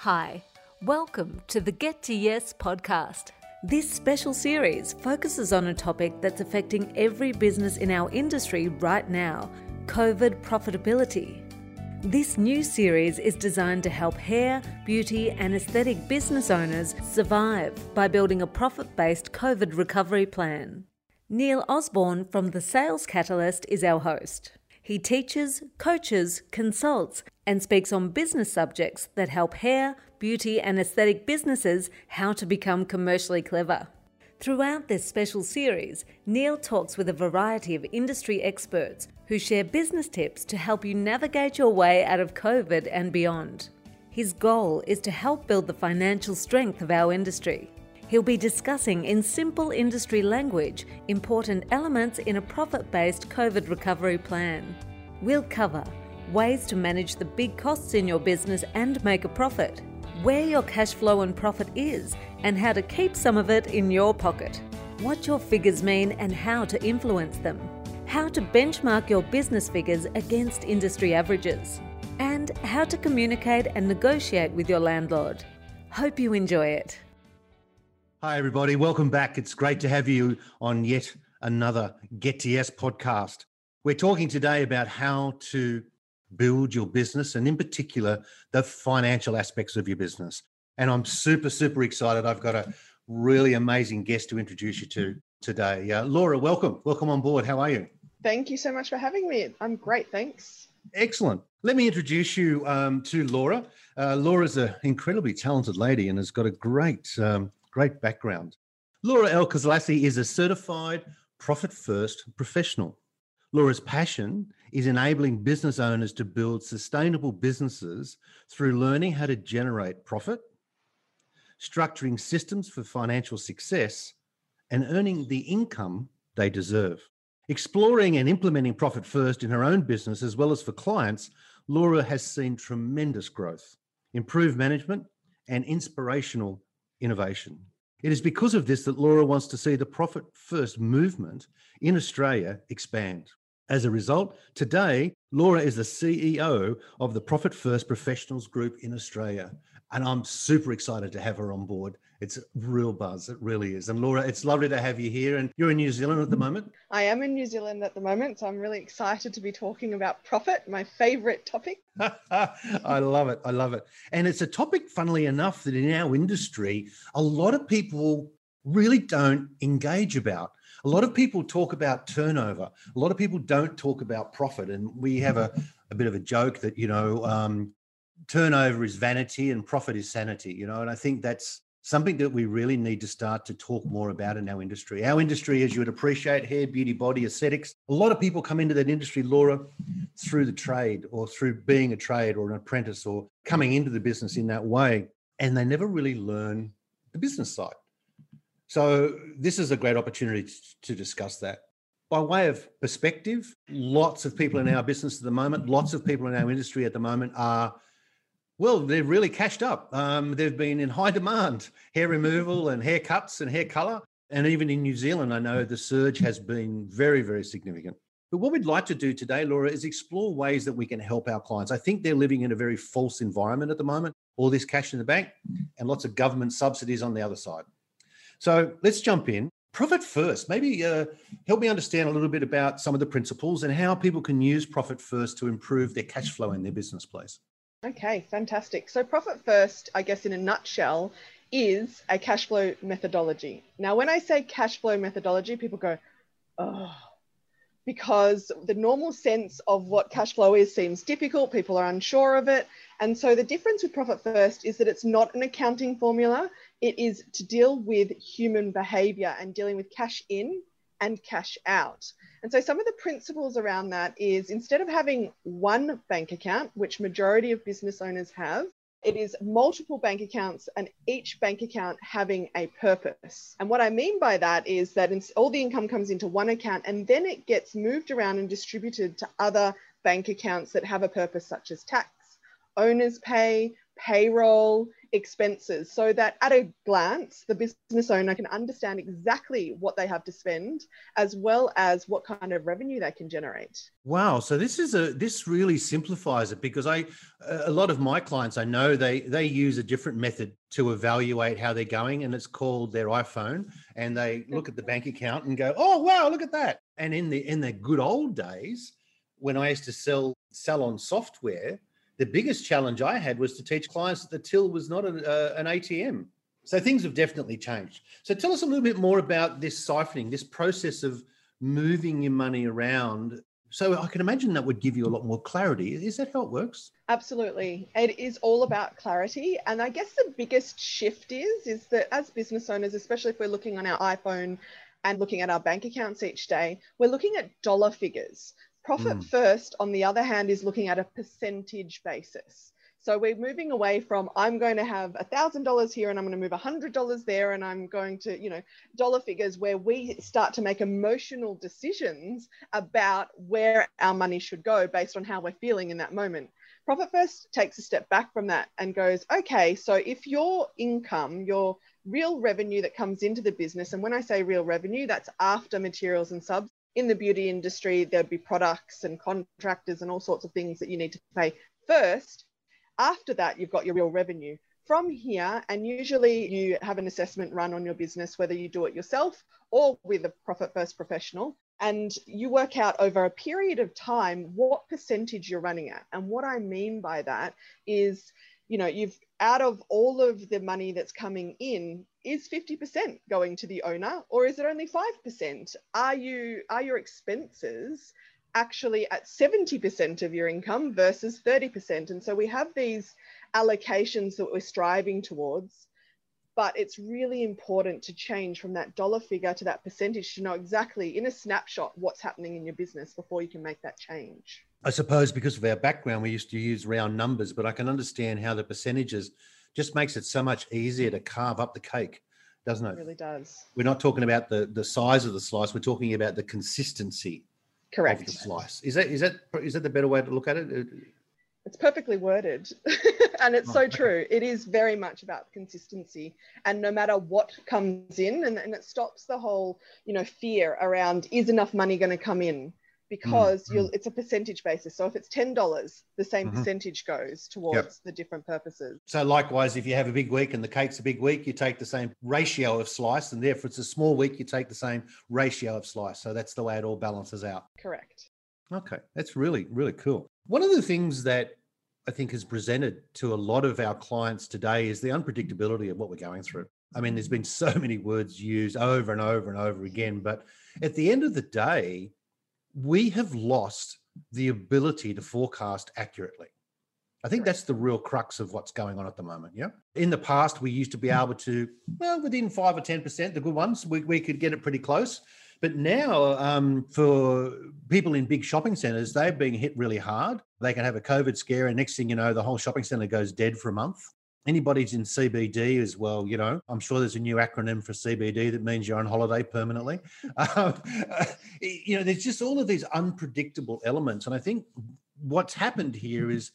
Hi, welcome to the Get to Yes podcast. This special series focuses on a topic that's affecting every business in our industry right now COVID profitability. This new series is designed to help hair, beauty, and aesthetic business owners survive by building a profit based COVID recovery plan. Neil Osborne from The Sales Catalyst is our host. He teaches, coaches, consults, and speaks on business subjects that help hair, beauty, and aesthetic businesses how to become commercially clever. Throughout this special series, Neil talks with a variety of industry experts who share business tips to help you navigate your way out of COVID and beyond. His goal is to help build the financial strength of our industry. He'll be discussing in simple industry language important elements in a profit based COVID recovery plan. We'll cover ways to manage the big costs in your business and make a profit, where your cash flow and profit is, and how to keep some of it in your pocket, what your figures mean and how to influence them, how to benchmark your business figures against industry averages, and how to communicate and negotiate with your landlord. Hope you enjoy it. Hi, everybody. Welcome back. It's great to have you on yet another Get to Yes podcast. We're talking today about how to build your business and, in particular, the financial aspects of your business. And I'm super, super excited. I've got a really amazing guest to introduce you to today. Uh, Laura, welcome. Welcome on board. How are you? Thank you so much for having me. I'm great. Thanks. Excellent. Let me introduce you um, to Laura. Uh, Laura's an incredibly talented lady and has got a great um, great background. Laura Elkaslassy is a certified profit first professional. Laura's passion is enabling business owners to build sustainable businesses through learning how to generate profit, structuring systems for financial success, and earning the income they deserve. Exploring and implementing profit first in her own business as well as for clients, Laura has seen tremendous growth, improved management, and inspirational innovation. It is because of this that Laura wants to see the profit first movement in Australia expand. As a result, today, Laura is the CEO of the Profit First Professionals Group in Australia. And I'm super excited to have her on board. It's a real buzz. It really is. And Laura, it's lovely to have you here. And you're in New Zealand at the moment? I am in New Zealand at the moment. So I'm really excited to be talking about profit, my favorite topic. I love it. I love it. And it's a topic, funnily enough, that in our industry, a lot of people really don't engage about. A lot of people talk about turnover. A lot of people don't talk about profit. And we have a, a bit of a joke that, you know, um, turnover is vanity and profit is sanity, you know, and I think that's something that we really need to start to talk more about in our industry. Our industry, as you would appreciate, hair, beauty, body, aesthetics. A lot of people come into that industry, Laura, through the trade or through being a trade or an apprentice or coming into the business in that way. And they never really learn the business side. So, this is a great opportunity to discuss that. By way of perspective, lots of people in our business at the moment, lots of people in our industry at the moment are well, they've really cashed up. Um, they've been in high demand hair removal and haircuts and hair color. And even in New Zealand, I know the surge has been very, very significant. But what we'd like to do today, Laura, is explore ways that we can help our clients. I think they're living in a very false environment at the moment, all this cash in the bank and lots of government subsidies on the other side. So let's jump in. Profit first. Maybe uh, help me understand a little bit about some of the principles and how people can use profit first to improve their cash flow in their business, please. Okay, fantastic. So, Profit First, I guess in a nutshell, is a cash flow methodology. Now, when I say cash flow methodology, people go, oh, because the normal sense of what cash flow is seems difficult. People are unsure of it. And so, the difference with Profit First is that it's not an accounting formula, it is to deal with human behavior and dealing with cash in and cash out. And so some of the principles around that is instead of having one bank account, which majority of business owners have, it is multiple bank accounts and each bank account having a purpose. And what I mean by that is that all the income comes into one account and then it gets moved around and distributed to other bank accounts that have a purpose, such as tax, owner's pay, payroll, expenses so that at a glance, the business owner can understand exactly what they have to spend as well as what kind of revenue they can generate. Wow. So this is a this really simplifies it because I a lot of my clients I know they they use a different method to evaluate how they're going and it's called their iPhone and they look at the bank account and go, "Oh, wow, look at that." And in the in the good old days when I used to sell sell on software, the biggest challenge I had was to teach clients that the till was not an, uh, an ATM. So things have definitely changed. So tell us a little bit more about this siphoning, this process of moving your money around. So I can imagine that would give you a lot more clarity. Is that how it works? Absolutely. It is all about clarity. And I guess the biggest shift is, is that as business owners, especially if we're looking on our iPhone and looking at our bank accounts each day, we're looking at dollar figures. Profit mm. first, on the other hand, is looking at a percentage basis. So we're moving away from I'm going to have a thousand dollars here and I'm going to move a hundred dollars there and I'm going to, you know, dollar figures where we start to make emotional decisions about where our money should go based on how we're feeling in that moment. Profit first takes a step back from that and goes, okay, so if your income, your real revenue that comes into the business, and when I say real revenue, that's after materials and subs, in the beauty industry, there'd be products and contractors and all sorts of things that you need to pay first. After that, you've got your real revenue. From here, and usually you have an assessment run on your business, whether you do it yourself or with a profit first professional, and you work out over a period of time what percentage you're running at. And what I mean by that is, you know, you've out of all of the money that's coming in, is 50% going to the owner or is it only 5%? Are you are your expenses actually at 70% of your income versus 30%? And so we have these allocations that we're striving towards but it's really important to change from that dollar figure to that percentage to know exactly in a snapshot what's happening in your business before you can make that change. I suppose because of our background, we used to use round numbers, but I can understand how the percentages just makes it so much easier to carve up the cake, doesn't it? It really does. We're not talking about the the size of the slice. We're talking about the consistency. Correct. Of the slice. Is that is that is that the better way to look at it? Uh, it's perfectly worded, and it's so true. It is very much about consistency, and no matter what comes in, and, and it stops the whole you know fear around is enough money going to come in because mm-hmm. you'll it's a percentage basis. So if it's ten dollars, the same mm-hmm. percentage goes towards yep. the different purposes. So likewise, if you have a big week and the cake's a big week, you take the same ratio of slice, and therefore it's a small week, you take the same ratio of slice. So that's the way it all balances out. Correct. Okay, that's really really cool. One of the things that I think is presented to a lot of our clients today is the unpredictability of what we're going through. I mean, there's been so many words used over and over and over again, but at the end of the day, we have lost the ability to forecast accurately. I think that's the real crux of what's going on at the moment. Yeah. In the past, we used to be able to, well, within five or 10%, the good ones, we, we could get it pretty close. But now, um, for people in big shopping centers, they're being hit really hard. They can have a COVID scare, and next thing you know, the whole shopping center goes dead for a month anybody's in CBD as well, you know, I'm sure there's a new acronym for CBD that means you're on holiday permanently. Um, you know, there's just all of these unpredictable elements. And I think what's happened here is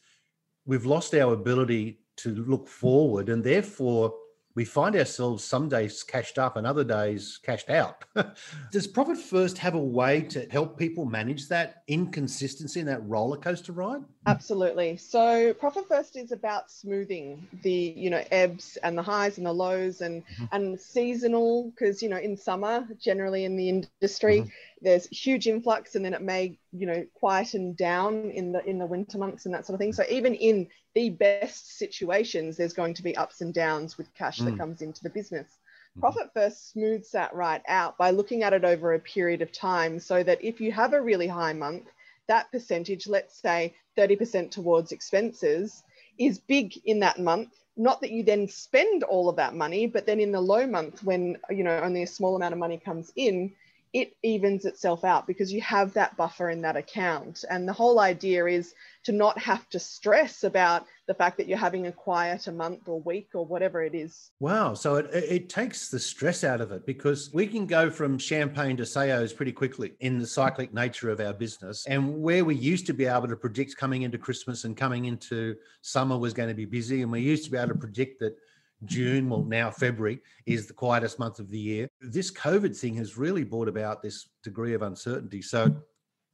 we've lost our ability to look forward and therefore we find ourselves some days cashed up and other days cashed out. Does Profit First have a way to help people manage that inconsistency and that roller coaster ride? Absolutely. So Profit First is about smoothing the, you know, ebbs and the highs and the lows and mm-hmm. and seasonal because you know in summer generally in the industry mm-hmm. There's huge influx and then it may you know quieten down in the in the winter months and that sort of thing. So even in the best situations, there's going to be ups and downs with cash mm. that comes into the business. Mm-hmm. Profit First smooths that right out by looking at it over a period of time so that if you have a really high month, that percentage, let's say 30% towards expenses, is big in that month. Not that you then spend all of that money, but then in the low month when you know only a small amount of money comes in, it evens itself out because you have that buffer in that account. And the whole idea is to not have to stress about the fact that you're having a quieter month or week or whatever it is. Wow. So it, it takes the stress out of it because we can go from champagne to SEOs pretty quickly in the cyclic nature of our business. And where we used to be able to predict coming into Christmas and coming into summer was going to be busy, and we used to be able to predict that June, well, now February is the quietest month of the year. This COVID thing has really brought about this degree of uncertainty. So,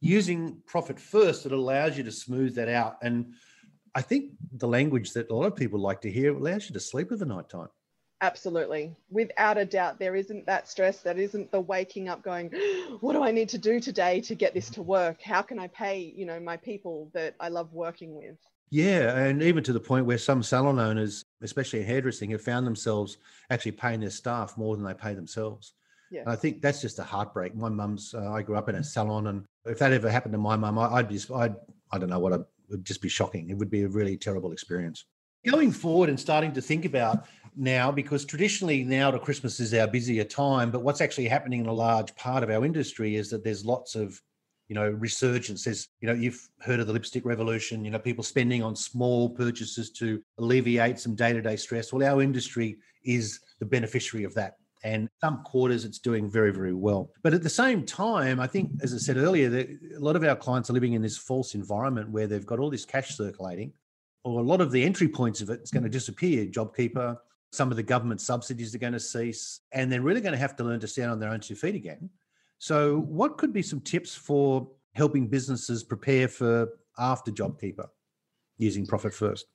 using profit first, it allows you to smooth that out. And I think the language that a lot of people like to hear allows you to sleep at the night time. Absolutely. Without a doubt, there isn't that stress. That isn't the waking up going, what do I need to do today to get this to work? How can I pay, you know, my people that I love working with? Yeah, and even to the point where some salon owners, especially in hairdressing, have found themselves actually paying their staff more than they pay themselves. Yeah. I think that's just a heartbreak. My mum's, uh, I grew up in a salon, and if that ever happened to my mum, I'd just, I'd, I don't know what, it would just be shocking. It would be a really terrible experience. Going forward and starting to think about now, because traditionally now to Christmas is our busier time, but what's actually happening in a large part of our industry is that there's lots of you know, resurgence. There's, you know, you've heard of the lipstick revolution, you know, people spending on small purchases to alleviate some day to day stress. Well, our industry is the beneficiary of that. And some quarters it's doing very, very well. But at the same time, I think, as I said earlier, that a lot of our clients are living in this false environment where they've got all this cash circulating, or a lot of the entry points of it is going to mm. disappear. JobKeeper, some of the government subsidies are going to cease, and they're really going to have to learn to stand on their own two feet again. So, what could be some tips for helping businesses prepare for after JobKeeper using Profit First?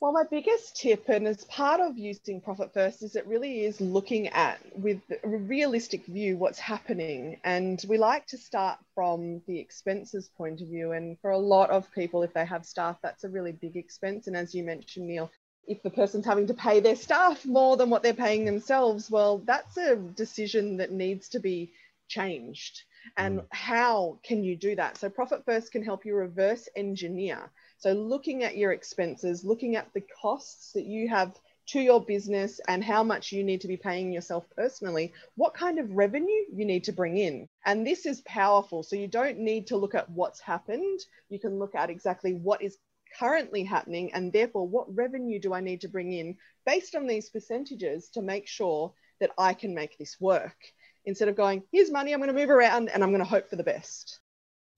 Well, my biggest tip, and as part of using Profit First, is it really is looking at with a realistic view what's happening. And we like to start from the expenses point of view. And for a lot of people, if they have staff, that's a really big expense. And as you mentioned, Neil, if the person's having to pay their staff more than what they're paying themselves, well, that's a decision that needs to be changed and mm. how can you do that so profit first can help you reverse engineer so looking at your expenses looking at the costs that you have to your business and how much you need to be paying yourself personally, what kind of revenue you need to bring in. And this is powerful. So you don't need to look at what's happened. You can look at exactly what is currently happening and therefore what revenue do I need to bring in based on these percentages to make sure that I can make this work instead of going, here's money, I'm going to move around and I'm going to hope for the best.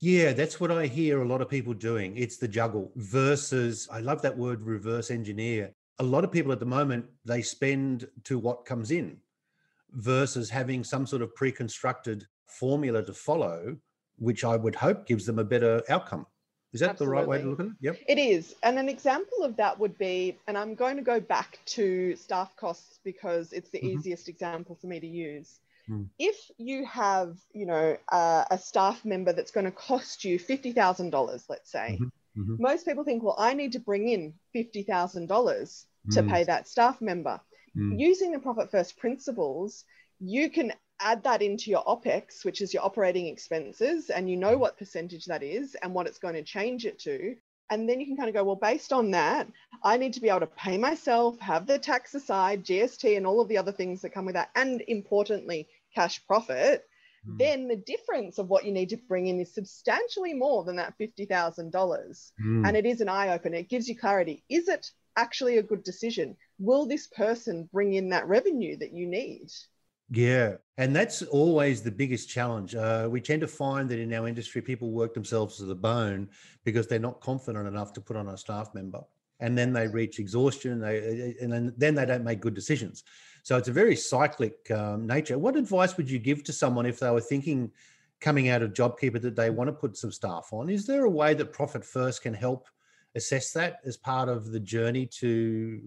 Yeah, that's what I hear a lot of people doing. It's the juggle versus, I love that word reverse engineer. A lot of people at the moment, they spend to what comes in versus having some sort of pre constructed formula to follow, which I would hope gives them a better outcome. Is that Absolutely. the right way to look at it? Yep. It is. And an example of that would be, and I'm going to go back to staff costs because it's the mm-hmm. easiest example for me to use. Mm. If you have, you know, uh, a staff member that's going to cost you fifty thousand dollars, let's say, mm-hmm. Mm-hmm. most people think, well, I need to bring in fifty thousand dollars to mm. pay that staff member. Mm. Using the profit first principles, you can add that into your OPEX, which is your operating expenses, and you know mm. what percentage that is and what it's going to change it to. And then you can kind of go, well, based on that, I need to be able to pay myself, have the tax aside, GST, and all of the other things that come with that. And importantly, cash profit, mm. then the difference of what you need to bring in is substantially more than that $50,000. Mm. And it is an eye opener. It gives you clarity. Is it actually a good decision? Will this person bring in that revenue that you need? Yeah. And that's always the biggest challenge. Uh, we tend to find that in our industry, people work themselves to the bone because they're not confident enough to put on a staff member. And then they reach exhaustion, they, and then, then they don't make good decisions. So it's a very cyclic um, nature. What advice would you give to someone if they were thinking coming out of JobKeeper that they want to put some staff on? Is there a way that Profit First can help assess that as part of the journey to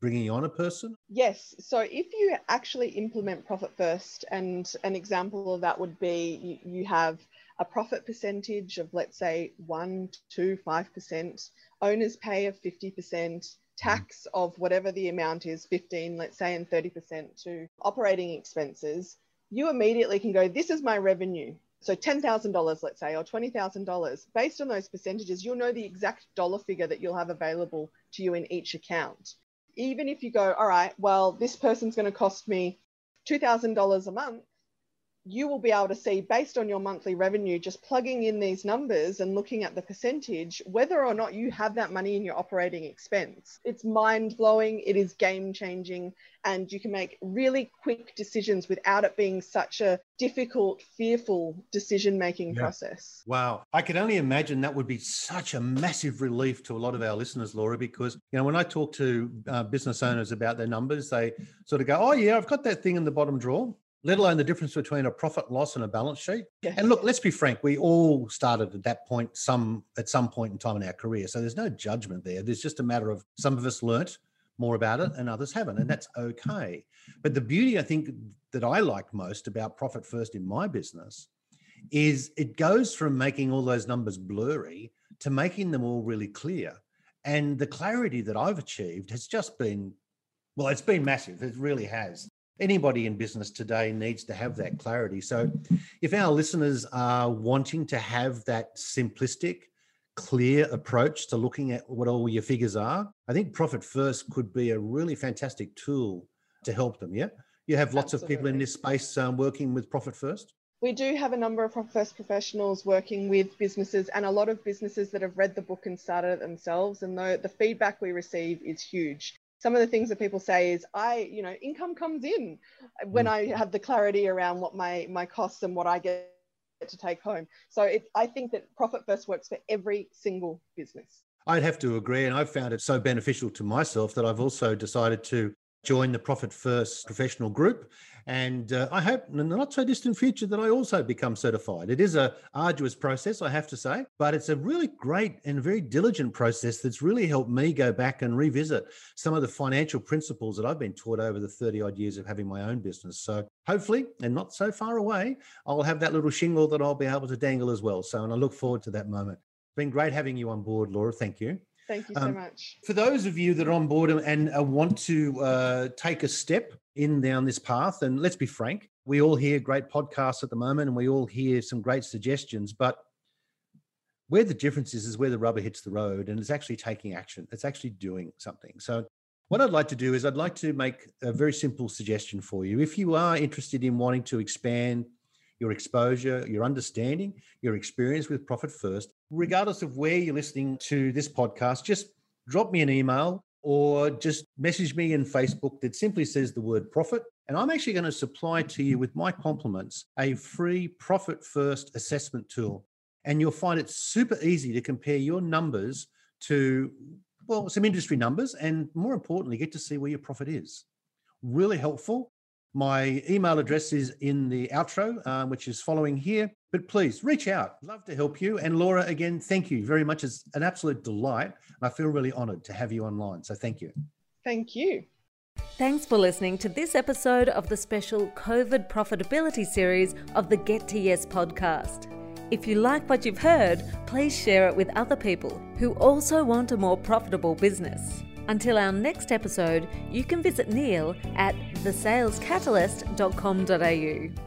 bringing on a person? Yes. So if you actually implement Profit First, and an example of that would be you, you have a profit percentage of, let's say, 1 to 5%, owners pay of 50%, mm. tax of whatever the amount is 15 let's say and 30% to operating expenses you immediately can go this is my revenue so $10,000 let's say or $20,000 based on those percentages you'll know the exact dollar figure that you'll have available to you in each account even if you go all right well this person's going to cost me $2,000 a month you will be able to see based on your monthly revenue, just plugging in these numbers and looking at the percentage, whether or not you have that money in your operating expense. It's mind blowing, it is game changing, and you can make really quick decisions without it being such a difficult, fearful decision making yeah. process. Wow. I can only imagine that would be such a massive relief to a lot of our listeners, Laura, because, you know, when I talk to uh, business owners about their numbers, they sort of go, oh, yeah, I've got that thing in the bottom drawer let alone the difference between a profit loss and a balance sheet. Yes. And look, let's be frank, we all started at that point some at some point in time in our career. So there's no judgment there. There's just a matter of some of us learnt more about it and others haven't, and that's okay. But the beauty I think that I like most about profit first in my business is it goes from making all those numbers blurry to making them all really clear. And the clarity that I've achieved has just been well, it's been massive. It really has anybody in business today needs to have that clarity. So, if our listeners are wanting to have that simplistic, clear approach to looking at what all your figures are, I think Profit First could be a really fantastic tool to help them. Yeah. You have lots Absolutely. of people in this space um, working with Profit First. We do have a number of Profit First professionals working with businesses and a lot of businesses that have read the book and started it themselves. And the, the feedback we receive is huge some of the things that people say is i you know income comes in when mm. i have the clarity around what my my costs and what i get to take home so it, i think that profit first works for every single business i'd have to agree and i've found it so beneficial to myself that i've also decided to join the profit first professional group and uh, I hope in the not so distant future that I also become certified. It is a arduous process, I have to say, but it's a really great and very diligent process that's really helped me go back and revisit some of the financial principles that I've been taught over the 30 odd years of having my own business. So hopefully, and not so far away, I'll have that little shingle that I'll be able to dangle as well. So, and I look forward to that moment. It's been great having you on board, Laura. Thank you. Thank you so um, much. For those of you that are on board and uh, want to uh, take a step in down this path, and let's be frank, we all hear great podcasts at the moment and we all hear some great suggestions, but where the difference is, is where the rubber hits the road and it's actually taking action. It's actually doing something. So, what I'd like to do is, I'd like to make a very simple suggestion for you. If you are interested in wanting to expand your exposure, your understanding, your experience with Profit First, regardless of where you're listening to this podcast, just drop me an email or just message me in Facebook that simply says the word profit. And I'm actually going to supply to you with my compliments a free profit first assessment tool. And you'll find it super easy to compare your numbers to, well, some industry numbers and more importantly, get to see where your profit is. Really helpful. My email address is in the outro, uh, which is following here. But please reach out. Love to help you. And Laura, again, thank you very much. It's an absolute delight. And I feel really honored to have you online. So thank you. Thank you. Thanks for listening to this episode of the special COVID profitability series of the Get to Yes podcast. If you like what you've heard, please share it with other people who also want a more profitable business. Until our next episode, you can visit Neil at thesalescatalyst.com.au.